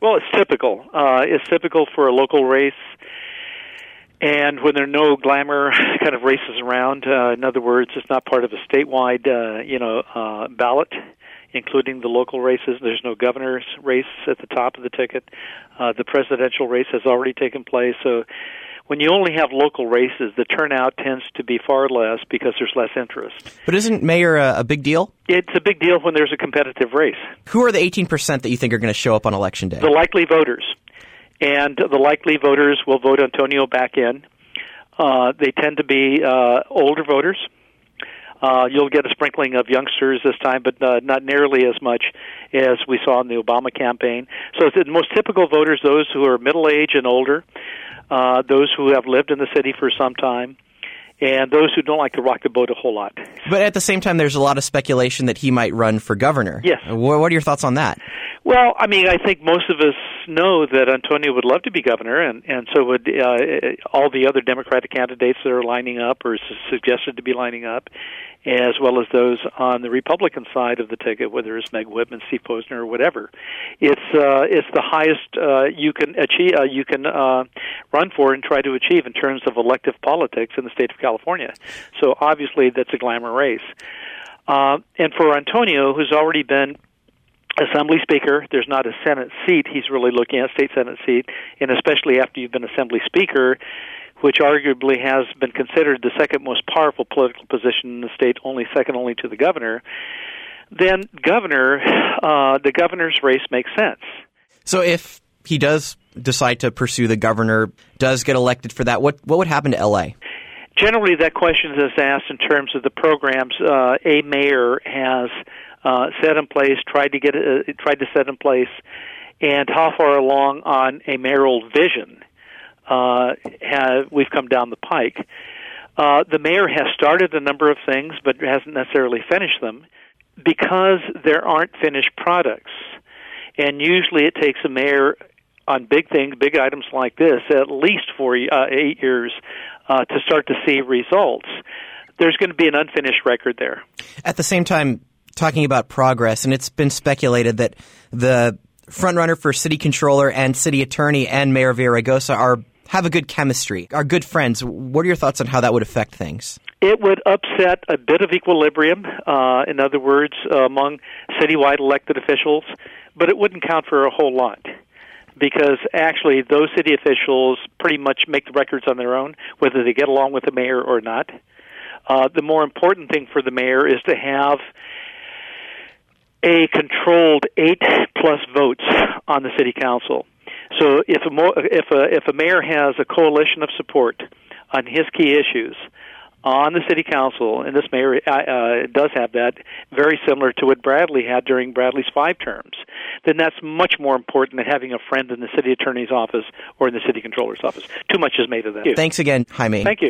Well, it's typical. Uh, it's typical for a local race. And when there are no glamour kind of races around, uh, in other words, it's not part of a statewide, uh, you know, uh, ballot, including the local races. There's no governor's race at the top of the ticket. Uh, the presidential race has already taken place, so when you only have local races, the turnout tends to be far less because there's less interest. But isn't mayor a, a big deal? It's a big deal when there's a competitive race. Who are the 18% that you think are going to show up on election day? The likely voters. And the likely voters will vote Antonio back in. Uh, they tend to be uh, older voters. Uh, you'll get a sprinkling of youngsters this time, but uh, not nearly as much as we saw in the Obama campaign. So the most typical voters, those who are middle age and older, uh, those who have lived in the city for some time, and those who don't like to rock the boat a whole lot. But at the same time, there's a lot of speculation that he might run for governor. Yes. What are your thoughts on that? Well, I mean, I think most of us know that Antonio would love to be governor, and and so would uh, all the other Democratic candidates that are lining up or suggested to be lining up, as well as those on the Republican side of the ticket, whether it's Meg Whitman, Steve Poizner, or whatever. It's uh, it's the highest uh, you can achieve, uh, you can uh, run for and try to achieve in terms of elective politics in the state of California. So obviously, that's a glamour race. Uh, and for Antonio, who's already been Assembly Speaker. There's not a Senate seat. He's really looking at state Senate seat, and especially after you've been Assembly Speaker, which arguably has been considered the second most powerful political position in the state, only second only to the governor. Then governor, uh, the governor's race makes sense. So if he does decide to pursue the governor, does get elected for that, what what would happen to L.A.? Generally, that question is asked in terms of the programs uh, a mayor has uh, set in place, tried to get uh, tried to set in place, and how far along on a mayoral vision uh, have we've come down the pike. Uh, the mayor has started a number of things, but hasn't necessarily finished them because there aren't finished products. And usually, it takes a mayor on big things, big items like this, at least for uh, eight years uh, to start to see results. There's going to be an unfinished record there. At the same time, talking about progress, and it's been speculated that the frontrunner for city controller and city attorney and Mayor Villaraigosa are have a good chemistry, are good friends. What are your thoughts on how that would affect things? It would upset a bit of equilibrium, uh, in other words, uh, among citywide elected officials, but it wouldn't count for a whole lot because actually those city officials pretty much make the records on their own, whether they get along with the mayor or not. Uh, the more important thing for the mayor is to have a controlled eight plus votes on the city council. So if a mo- if a if a mayor has a coalition of support on his key issues on the city council, and this mayor uh, uh, does have that, very similar to what Bradley had during Bradley's five terms, then that's much more important than having a friend in the city attorney's office or in the city controller's office. Too much is made of that. Thanks again, Jaime. Thank you.